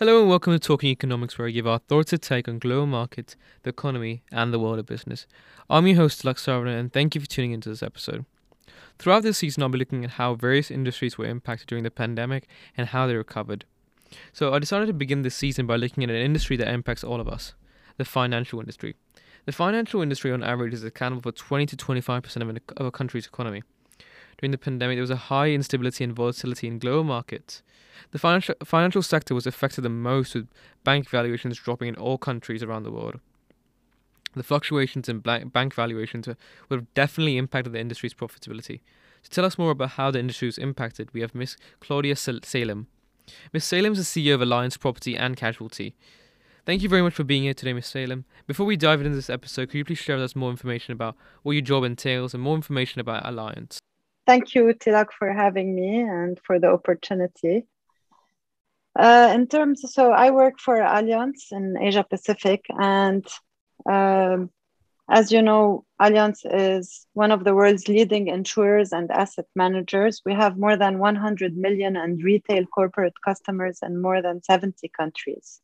Hello and welcome to Talking Economics, where I give our thoughts and take on global markets, the economy, and the world of business. I'm your host, Lux Sarvana, and thank you for tuning into this episode. Throughout this season, I'll be looking at how various industries were impacted during the pandemic and how they recovered. So, I decided to begin this season by looking at an industry that impacts all of us the financial industry. The financial industry, on average, is accountable for 20 to 25% of a country's economy. During the pandemic, there was a high instability and volatility in global markets. The financial, financial sector was affected the most, with bank valuations dropping in all countries around the world. The fluctuations in bank valuations would have definitely impacted the industry's profitability. To tell us more about how the industry was impacted, we have Miss Claudia Salem. Miss Salem is the CEO of Allianz Property and Casualty. Thank you very much for being here today, Miss Salem. Before we dive into this episode, could you please share with us more information about what your job entails and more information about Allianz? Thank you, Tilak, for having me and for the opportunity. Uh, in terms, so I work for Allianz in Asia Pacific, and um, as you know, Allianz is one of the world's leading insurers and asset managers. We have more than 100 million and retail corporate customers in more than 70 countries.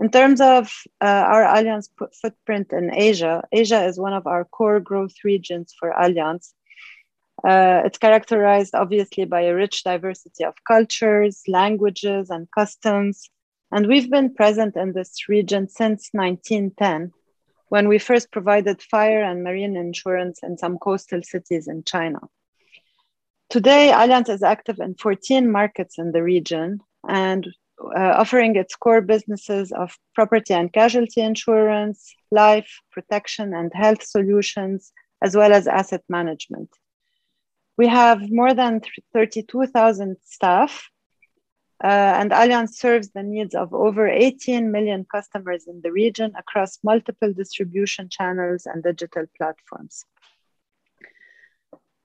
In terms of uh, our Allianz footprint in Asia, Asia is one of our core growth regions for Allianz uh, it's characterized obviously by a rich diversity of cultures, languages, and customs. And we've been present in this region since 1910, when we first provided fire and marine insurance in some coastal cities in China. Today, Allianz is active in 14 markets in the region and uh, offering its core businesses of property and casualty insurance, life, protection, and health solutions, as well as asset management. We have more than 32,000 staff, uh, and Allianz serves the needs of over 18 million customers in the region across multiple distribution channels and digital platforms.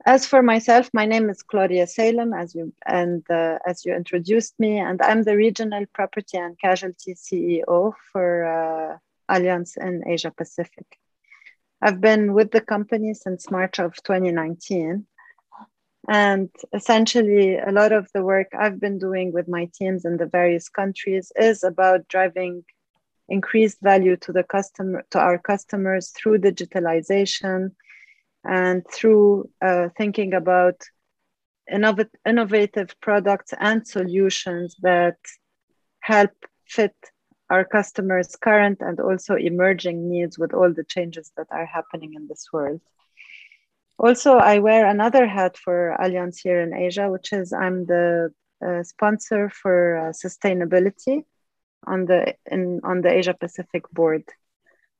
As for myself, my name is Claudia Salem, as you and uh, as you introduced me, and I'm the regional property and casualty CEO for uh, Allianz in Asia Pacific. I've been with the company since March of 2019, and essentially, a lot of the work I've been doing with my teams in the various countries is about driving increased value to the customer to our customers through digitalization and through uh, thinking about innov- innovative products and solutions that help fit our customers' current and also emerging needs with all the changes that are happening in this world. Also, I wear another hat for Allianz here in Asia, which is I'm the uh, sponsor for uh, sustainability on the in on the Asia Pacific board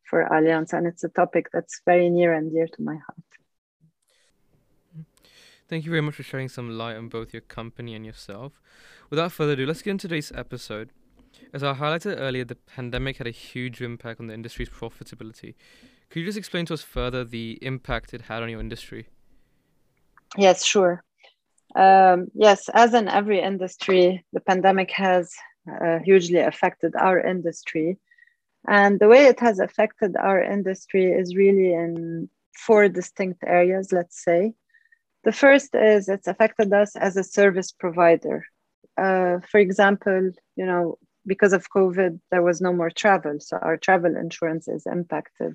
for Allianz, and it's a topic that's very near and dear to my heart. Thank you very much for shedding some light on both your company and yourself. Without further ado, let's get into today's episode. As I highlighted earlier, the pandemic had a huge impact on the industry's profitability. Could you just explain to us further the impact it had on your industry? Yes, sure. Um, yes, as in every industry, the pandemic has uh, hugely affected our industry. And the way it has affected our industry is really in four distinct areas, let's say. The first is it's affected us as a service provider. Uh, for example, you know, because of COVID, there was no more travel, so our travel insurance is impacted.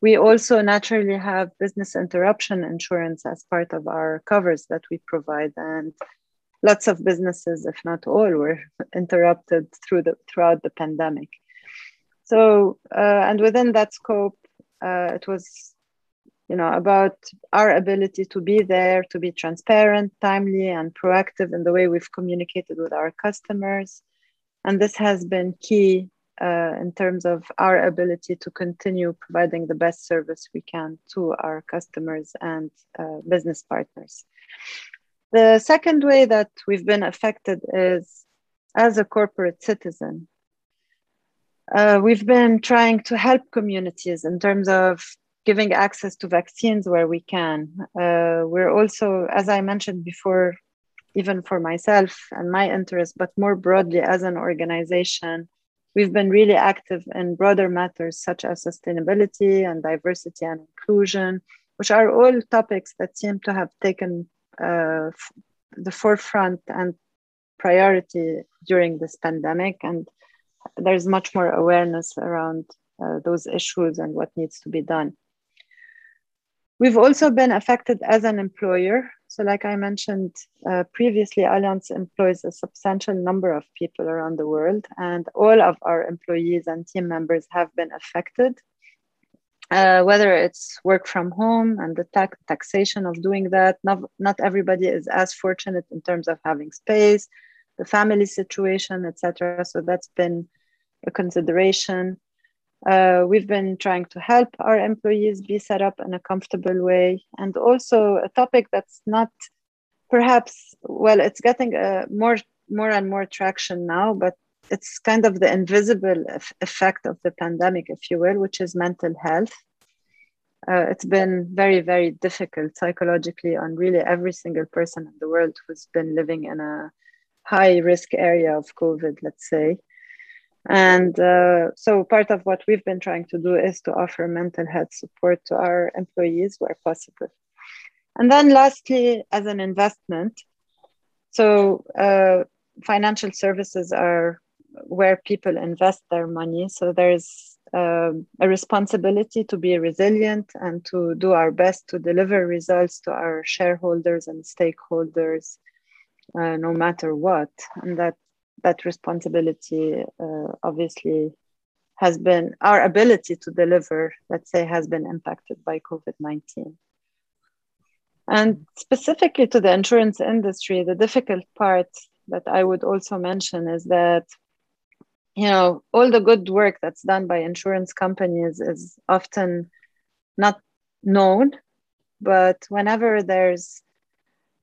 We also naturally have business interruption insurance as part of our covers that we provide, and lots of businesses, if not all, were interrupted through the throughout the pandemic. So, uh, and within that scope, uh, it was, you know, about our ability to be there, to be transparent, timely, and proactive in the way we've communicated with our customers, and this has been key uh, in terms of our ability to continue providing the best service we can to our customers and uh, business partners. The second way that we've been affected is as a corporate citizen. Uh, we've been trying to help communities in terms of giving access to vaccines where we can. Uh, we're also, as I mentioned before, even for myself and my interest, but more broadly as an organization, We've been really active in broader matters such as sustainability and diversity and inclusion, which are all topics that seem to have taken uh, the forefront and priority during this pandemic, and there's much more awareness around uh, those issues and what needs to be done. We've also been affected as an employer. So, like I mentioned uh, previously, Allianz employs a substantial number of people around the world, and all of our employees and team members have been affected. Uh, whether it's work from home and the tax taxation of doing that, not, not everybody is as fortunate in terms of having space, the family situation, etc. So that's been a consideration. Uh, we've been trying to help our employees be set up in a comfortable way. And also a topic that's not perhaps, well, it's getting a more, more and more traction now, but it's kind of the invisible effect of the pandemic, if you will, which is mental health. Uh, it's been very, very difficult psychologically on really every single person in the world who's been living in a high risk area of COVID, let's say. And uh, so, part of what we've been trying to do is to offer mental health support to our employees where possible. And then, lastly, as an investment, so uh, financial services are where people invest their money. So, there's uh, a responsibility to be resilient and to do our best to deliver results to our shareholders and stakeholders, uh, no matter what. And that that responsibility uh, obviously has been our ability to deliver let's say has been impacted by covid-19 and specifically to the insurance industry the difficult part that i would also mention is that you know all the good work that's done by insurance companies is often not known but whenever there's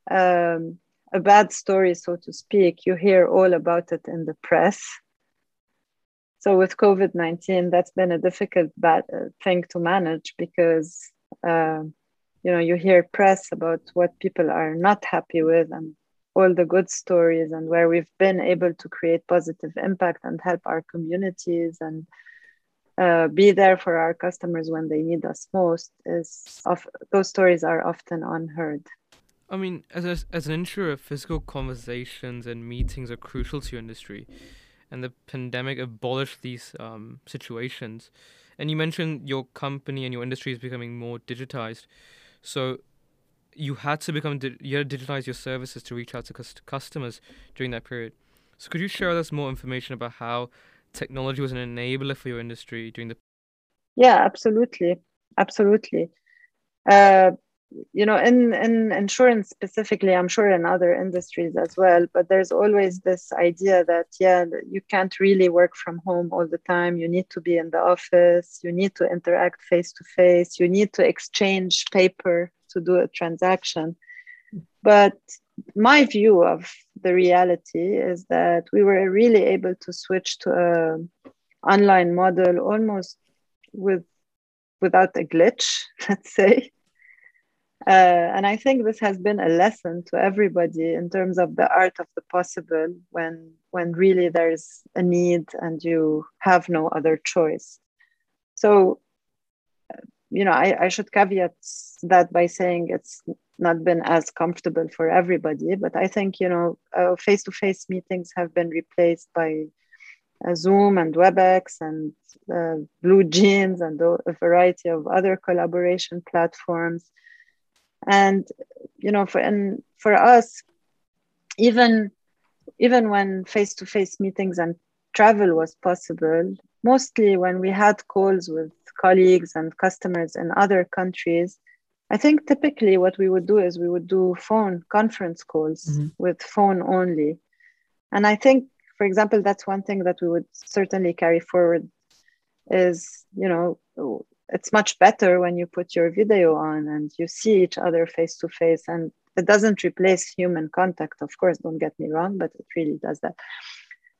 um, a bad story, so to speak, you hear all about it in the press. So with COVID 19, that's been a difficult bad, uh, thing to manage because, uh, you know, you hear press about what people are not happy with and all the good stories and where we've been able to create positive impact and help our communities and uh, be there for our customers when they need us most is of those stories are often unheard. I mean, as a, as an insurer, physical conversations and meetings are crucial to your industry, and the pandemic abolished these um, situations. And you mentioned your company and your industry is becoming more digitized, so you had to become di- you had to digitize your services to reach out to cust- customers during that period. So could you share with us more information about how technology was an enabler for your industry during the? Yeah, absolutely, absolutely. Uh, you know in in insurance specifically i'm sure in other industries as well but there's always this idea that yeah you can't really work from home all the time. You need to be in the office. You need to interact face to face. You need to exchange paper to do a transaction. But my view of the reality is that we were really able to switch to a online model almost with without a glitch let's say uh, and I think this has been a lesson to everybody in terms of the art of the possible when when really there's a need and you have no other choice. So, uh, you know, I, I should caveat that by saying it's not been as comfortable for everybody, but I think, you know, face to face meetings have been replaced by uh, Zoom and WebEx and uh, Blue Jeans and a variety of other collaboration platforms and you know for and for us even even when face-to-face meetings and travel was possible mostly when we had calls with colleagues and customers in other countries i think typically what we would do is we would do phone conference calls mm-hmm. with phone only and i think for example that's one thing that we would certainly carry forward is you know it's much better when you put your video on and you see each other face to face. And it doesn't replace human contact of course don't get me wrong but it really does that.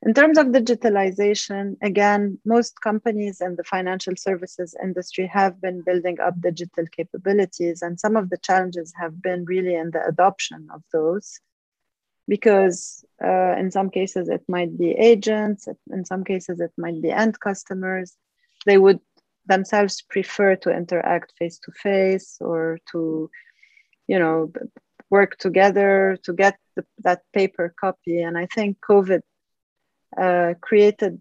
In terms of digitalization again most companies in the financial services industry have been building up digital capabilities and some of the challenges have been really in the adoption of those because uh, in some cases it might be agents in some cases it might be end customers. They would themselves prefer to interact face to face or to you know work together to get the, that paper copy. And I think COVID uh, created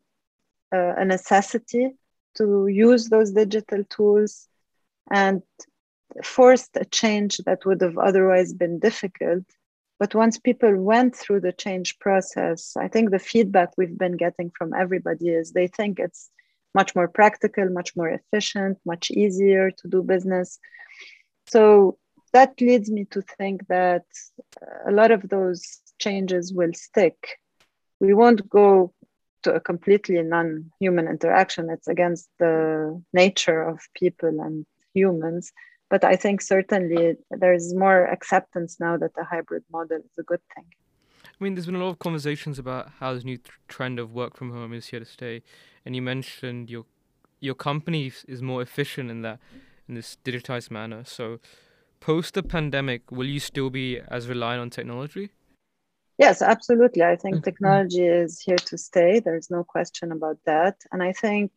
uh, a necessity to use those digital tools and forced a change that would have otherwise been difficult. But once people went through the change process, I think the feedback we've been getting from everybody is they think it's much more practical, much more efficient, much easier to do business. So that leads me to think that a lot of those changes will stick. We won't go to a completely non human interaction, it's against the nature of people and humans. But I think certainly there's more acceptance now that the hybrid model is a good thing. I mean, there's been a lot of conversations about how this new th- trend of work from home is here to stay, and you mentioned your your company is more efficient in that in this digitized manner. So, post the pandemic, will you still be as reliant on technology? Yes, absolutely. I think mm-hmm. technology is here to stay. There's no question about that, and I think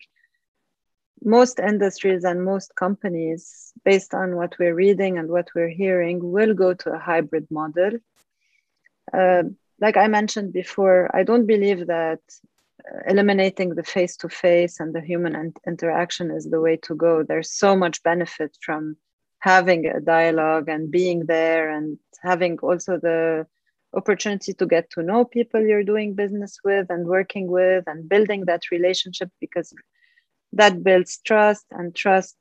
most industries and most companies, based on what we're reading and what we're hearing, will go to a hybrid model. Uh, like I mentioned before, I don't believe that uh, eliminating the face to face and the human interaction is the way to go. There's so much benefit from having a dialogue and being there and having also the opportunity to get to know people you're doing business with and working with and building that relationship because that builds trust and trust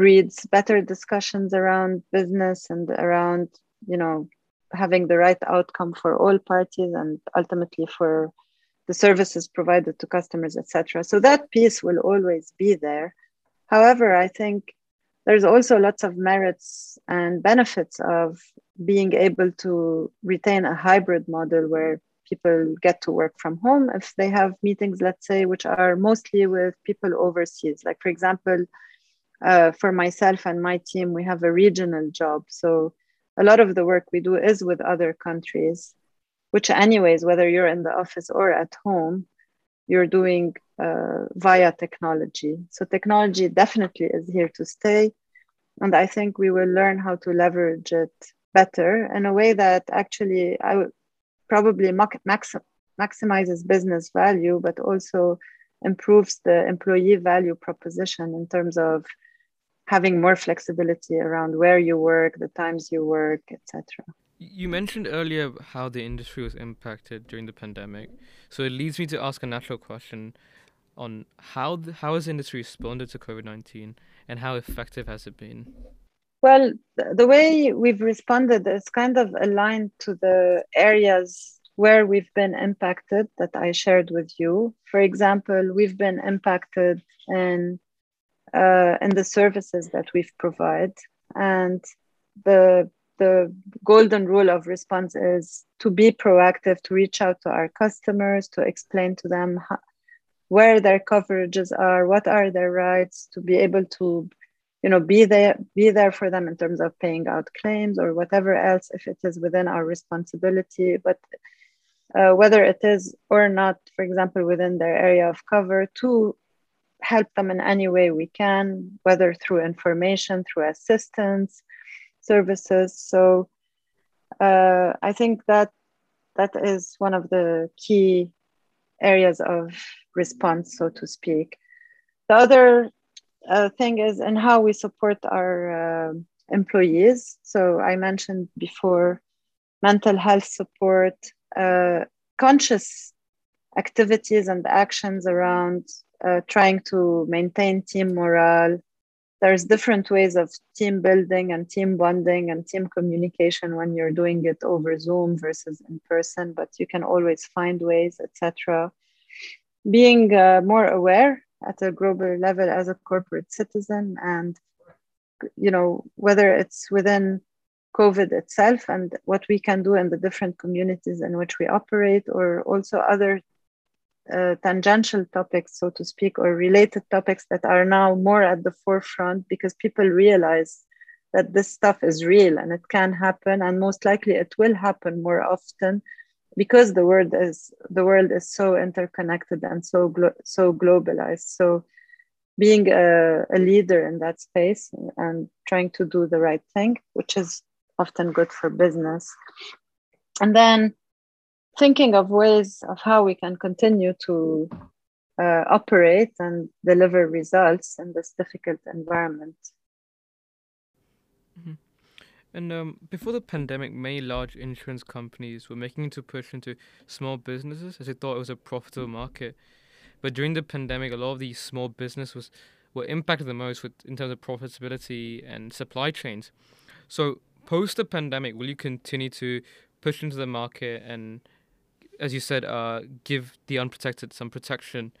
breeds better discussions around business and around you know having the right outcome for all parties and ultimately for the services provided to customers, etc. So that piece will always be there. However, I think there's also lots of merits and benefits of being able to retain a hybrid model where people get to work from home if they have meetings, let's say, which are mostly with people overseas. Like, for example, uh, for myself and my team, we have a regional job. So a lot of the work we do is with other countries, which, anyways, whether you're in the office or at home, you're doing uh, via technology. So, technology definitely is here to stay. And I think we will learn how to leverage it better in a way that actually I would probably max- maximizes business value, but also improves the employee value proposition in terms of having more flexibility around where you work, the times you work, etc. You mentioned earlier how the industry was impacted during the pandemic. So it leads me to ask a natural question on how the, how has industry responded to COVID-19 and how effective has it been? Well, the way we've responded is kind of aligned to the areas where we've been impacted that I shared with you. For example, we've been impacted in uh, and the services that we've provide. And the the golden rule of response is to be proactive, to reach out to our customers, to explain to them how, where their coverages are, what are their rights, to be able to, you know, be there, be there for them in terms of paying out claims or whatever else if it is within our responsibility. But uh, whether it is or not, for example, within their area of cover, to help them in any way we can, whether through information, through assistance, services. So uh, I think that that is one of the key areas of response, so to speak. The other uh, thing is in how we support our uh, employees. So I mentioned before mental health support, uh, conscious activities and actions around uh, trying to maintain team morale. There's different ways of team building and team bonding and team communication when you're doing it over Zoom versus in person, but you can always find ways, etc. Being uh, more aware at a global level as a corporate citizen and you know whether it's within covid itself and what we can do in the different communities in which we operate or also other uh, tangential topics, so to speak, or related topics that are now more at the forefront because people realize that this stuff is real and it can happen, and most likely it will happen more often because the world is the world is so interconnected and so glo- so globalized. So being a, a leader in that space and trying to do the right thing, which is often good for business. And then thinking of ways of how we can continue to uh, operate and deliver results in this difficult environment. Mm-hmm. And um, before the pandemic, many large insurance companies were making to push into small businesses as they thought it was a profitable market. But during the pandemic, a lot of these small businesses was, were impacted the most with, in terms of profitability and supply chains. So post the pandemic, will you continue to push into the market and, as you said, uh, give the unprotected some protection?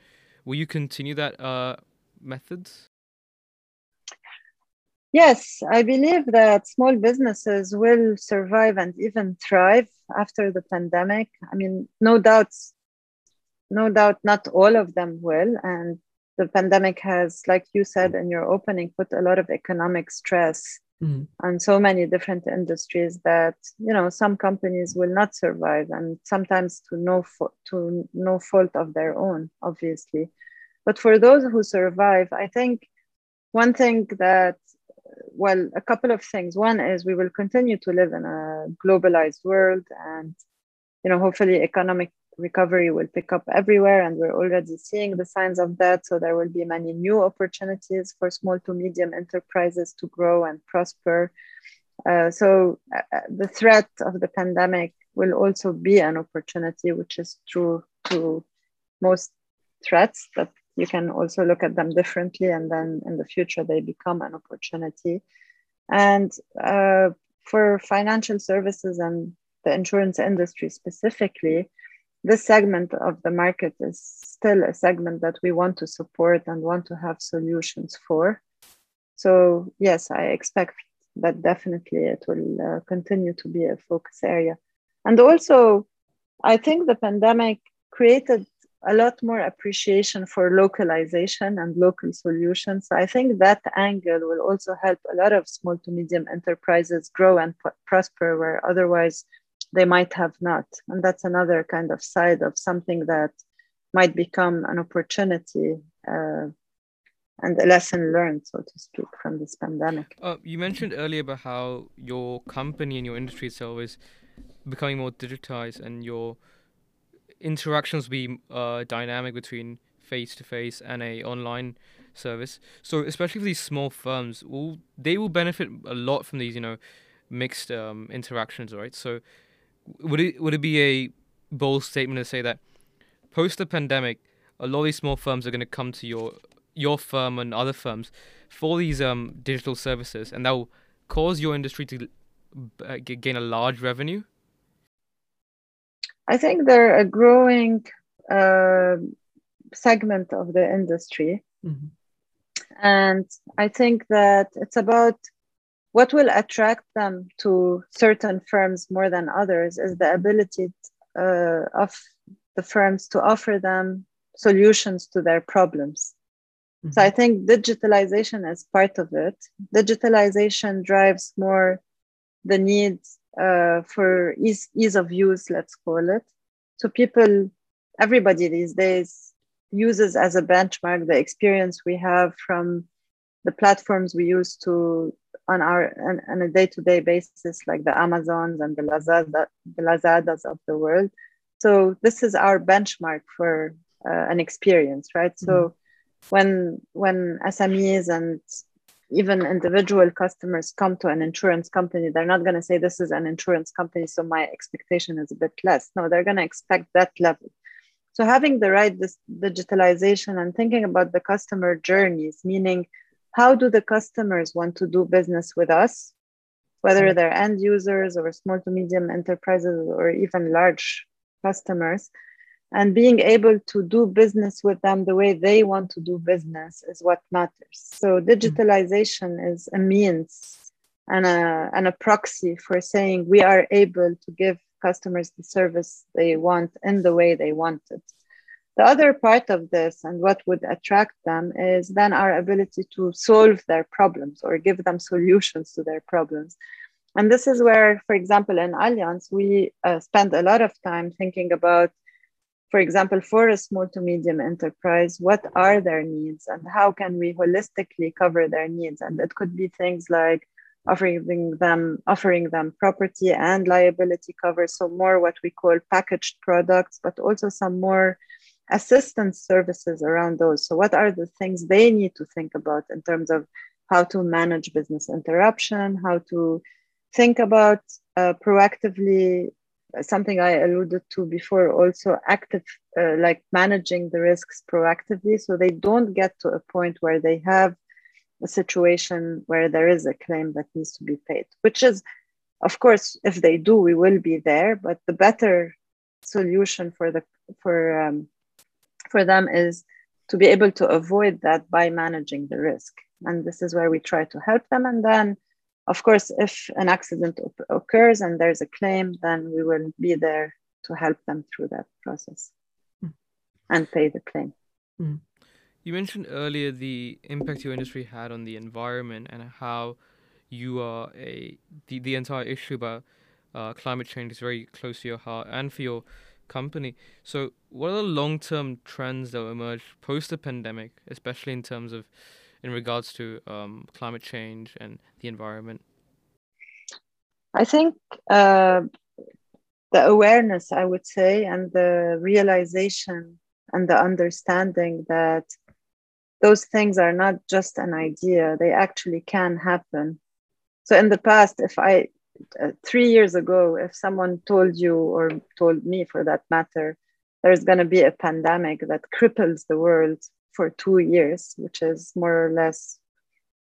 Will you continue that uh, methods? Yes, I believe that small businesses will survive and even thrive after the pandemic. I mean, no doubt, no doubt, not all of them will. And the pandemic has, like you said in your opening, put a lot of economic stress mm. on so many different industries that you know some companies will not survive, and sometimes to no fo- to no fault of their own, obviously. But for those who survive, I think one thing that well, a couple of things. One is we will continue to live in a globalized world, and you know, hopefully, economic recovery will pick up everywhere, and we're already seeing the signs of that. So there will be many new opportunities for small to medium enterprises to grow and prosper. Uh, so uh, uh the threat of the pandemic will also be an opportunity, which is true to most threats that you can also look at them differently and then in the future they become an opportunity and uh, for financial services and the insurance industry specifically this segment of the market is still a segment that we want to support and want to have solutions for so yes i expect that definitely it will uh, continue to be a focus area and also i think the pandemic created a lot more appreciation for localization and local solutions. I think that angle will also help a lot of small to medium enterprises grow and prosper where otherwise they might have not. And that's another kind of side of something that might become an opportunity uh, and a lesson learned, so to speak, from this pandemic. Uh, you mentioned earlier about how your company and your industry itself is becoming more digitized and your interactions be uh, dynamic between face to face and a online service. So especially for these small firms, will they will benefit a lot from these, you know, mixed um, interactions, right? So would it would it be a bold statement to say that post the pandemic, a lot of these small firms are going to come to your your firm and other firms for these um, digital services, and that will cause your industry to uh, gain a large revenue I think they're a growing uh, segment of the industry. Mm-hmm. And I think that it's about what will attract them to certain firms more than others is the ability uh, of the firms to offer them solutions to their problems. Mm-hmm. So I think digitalization is part of it. Digitalization drives more the needs uh, for ease, ease of use, let's call it. So people, everybody these days uses as a benchmark the experience we have from the platforms we use to on our on, on a day-to-day basis, like the Amazons and the Lazada, the Lazadas of the world. So this is our benchmark for uh, an experience, right? Mm-hmm. So when when SMEs and even individual customers come to an insurance company, they're not going to say, This is an insurance company, so my expectation is a bit less. No, they're going to expect that level. So, having the right this digitalization and thinking about the customer journeys, meaning how do the customers want to do business with us, whether they're end users or small to medium enterprises or even large customers, and being able to do business with them the way they want to do business is what matters. So mm. digitalization is a means and a, and a proxy for saying we are able to give customers the service they want in the way they want it the other part of this and what would attract them is then our ability to solve their problems or give them solutions to their problems and this is where for example in allianz we uh, spend a lot of time thinking about for example, for a small to medium enterprise, what are their needs and how can we holistically cover their needs? And it could be things like offering them offering them property and liability cover so more what we call packaged products but also some more assistance services around those so what are the things they need to think about in terms of how to manage business interruption how to think about uh, proactively something i alluded to before also active uh, like managing the risks proactively so they don't get to a point where they have a situation where there is a claim that needs to be paid, which is, of course, if they do, we will be there. But the better solution for the for um, for them is to be able to avoid that by managing the risk. And this is where we try to help them. And then, of course, if an accident op- occurs and there's a claim, then we will be there to help them through that process mm. and pay the claim. Mm. You mentioned earlier the impact your industry had on the environment and how you are a the, the entire issue about uh, climate change is very close to your heart and for your company. So, what are the long term trends that will emerge post the pandemic, especially in terms of in regards to um, climate change and the environment? I think uh, the awareness, I would say, and the realization and the understanding that those things are not just an idea they actually can happen so in the past if i uh, three years ago if someone told you or told me for that matter there's going to be a pandemic that cripples the world for two years which is more or less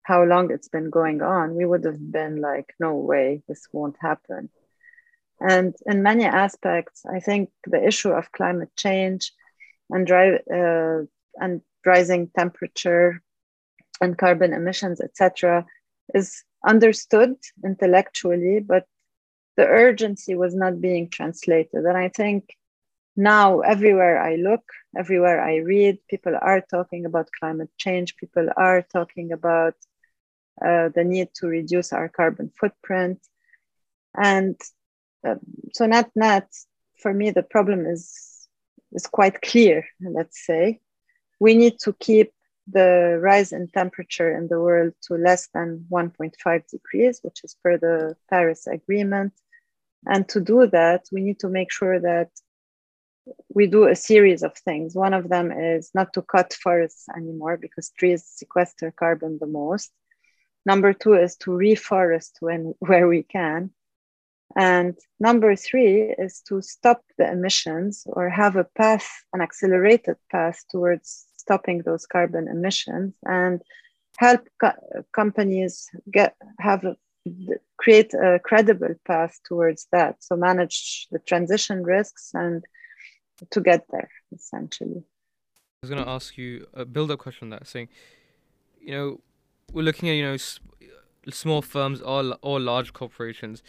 how long it's been going on we would have been like no way this won't happen and in many aspects i think the issue of climate change and drive uh, and rising temperature and carbon emissions, etc., is understood intellectually, but the urgency was not being translated. And I think now, everywhere I look, everywhere I read, people are talking about climate change, people are talking about uh, the need to reduce our carbon footprint. And uh, so, net net, for me, the problem is, is quite clear, let's say we need to keep the rise in temperature in the world to less than 1.5 degrees, which is per the Paris Agreement. And to do that, we need to make sure that we do a series of things. One of them is not to cut forests anymore because trees sequester carbon the most. Number two is to reforest when where we can. And number three is to stop the emissions or have a path, an accelerated path towards stopping those carbon emissions and help co- companies get have a, create a credible path towards that. So manage the transition risks and to get there essentially. I was going to ask you a build up question on that saying you know we're looking at you know small firms or or large corporations.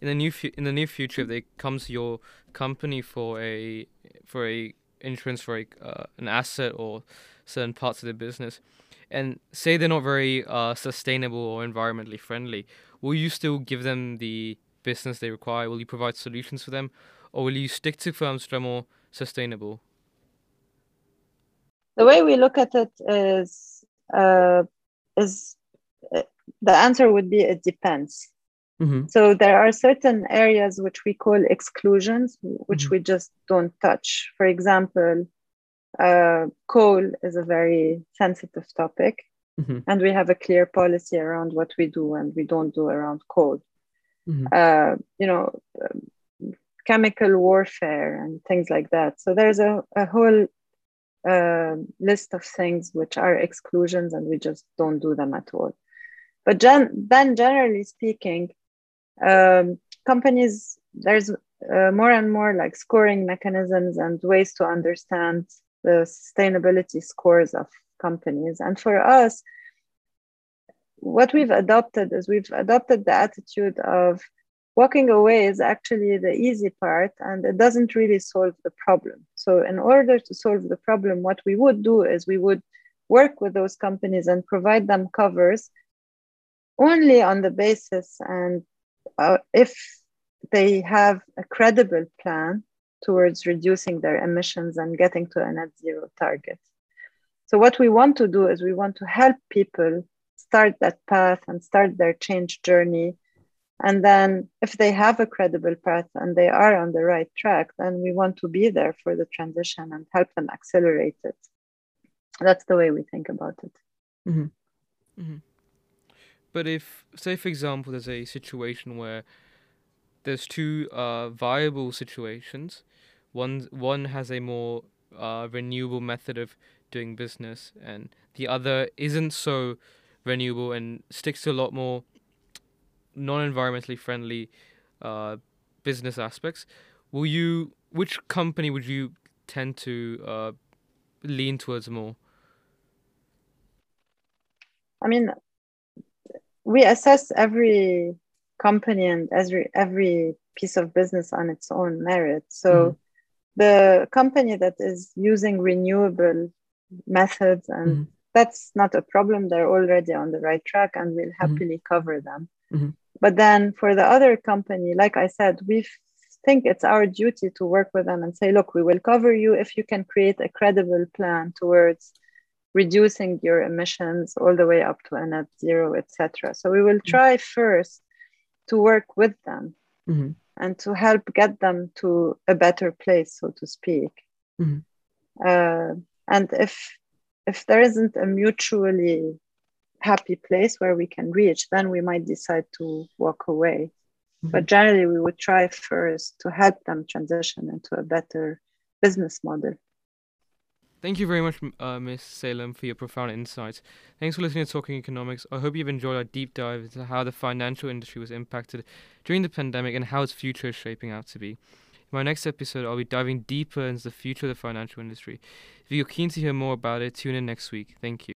In the new in the near future if they come to your company for a for a insurance for uh, an asset or certain parts of the business, and say they're not very uh, sustainable or environmentally friendly, will you still give them the business they require? Will you provide solutions for them, or will you stick to firms that are more sustainable? The way we look at it is uh, is uh, the answer would be it depends. Mm-hmm. So there are certain areas which we call exclusions, which mm-hmm. we just don't touch. For example, uh, coal is a very sensitive topic, mm-hmm. and we have a clear policy around what we do and we don't do around coal. Mm-hmm. Uh, you know, um, chemical warfare and things like that. So there's a, a whole uh, list of things which are exclusions, and we just don't do them at all. But gen- then, generally speaking, um, companies there's uh, more and more like scoring mechanisms and ways to understand the sustainability scores of companies. And for us what we've adopted is we've adopted the attitude of walking away is actually the easy part and it doesn't really solve the problem. So in order to solve the problem what we would do is we would work with those companies and provide them covers only on the basis and uh, if they have a credible plan towards reducing their emissions and getting to a net zero target. So, what we want to do is we want to help people start that path and start their change journey. And then, if they have a credible path and they are on the right track, then we want to be there for the transition and help them accelerate it. That's the way we think about it. Mm-hmm. Mm-hmm. But if, say, for example, there's a situation where there's two uh, viable situations, one one has a more uh, renewable method of doing business, and the other isn't so renewable and sticks to a lot more non-environmentally friendly uh, business aspects. Will you? Which company would you tend to uh, lean towards more? I mean, we assess every company and every every piece of business on its own merit. So mm. the company that is using renewable methods and mm. that's not a problem. They're already on the right track and we'll mm-hmm. happily cover them. Mm-hmm. But then for the other company, like I said, we think it's our duty to work with them and say, look, we will cover you if you can create a credible plan towards reducing your emissions all the way up to a net zero, etc. So we will try first to work with them mm-hmm. and to help get them to a better place, so to speak. Mm-hmm. Uh, and if if there isn't a mutually happy place where we can reach, then we might decide to walk away. Mm-hmm. But generally, we would try first to help them transition into a better business model. Thank you very much, uh, Ms. Salem, for your profound insights. Thanks for listening to Talking Economics. I hope you've enjoyed our deep dive into how the financial industry was impacted during the pandemic and how its future is shaping out to be. In my next episode, I'll be diving deeper into the future of the financial industry. If you're keen to hear more about it, tune in next week. Thank you.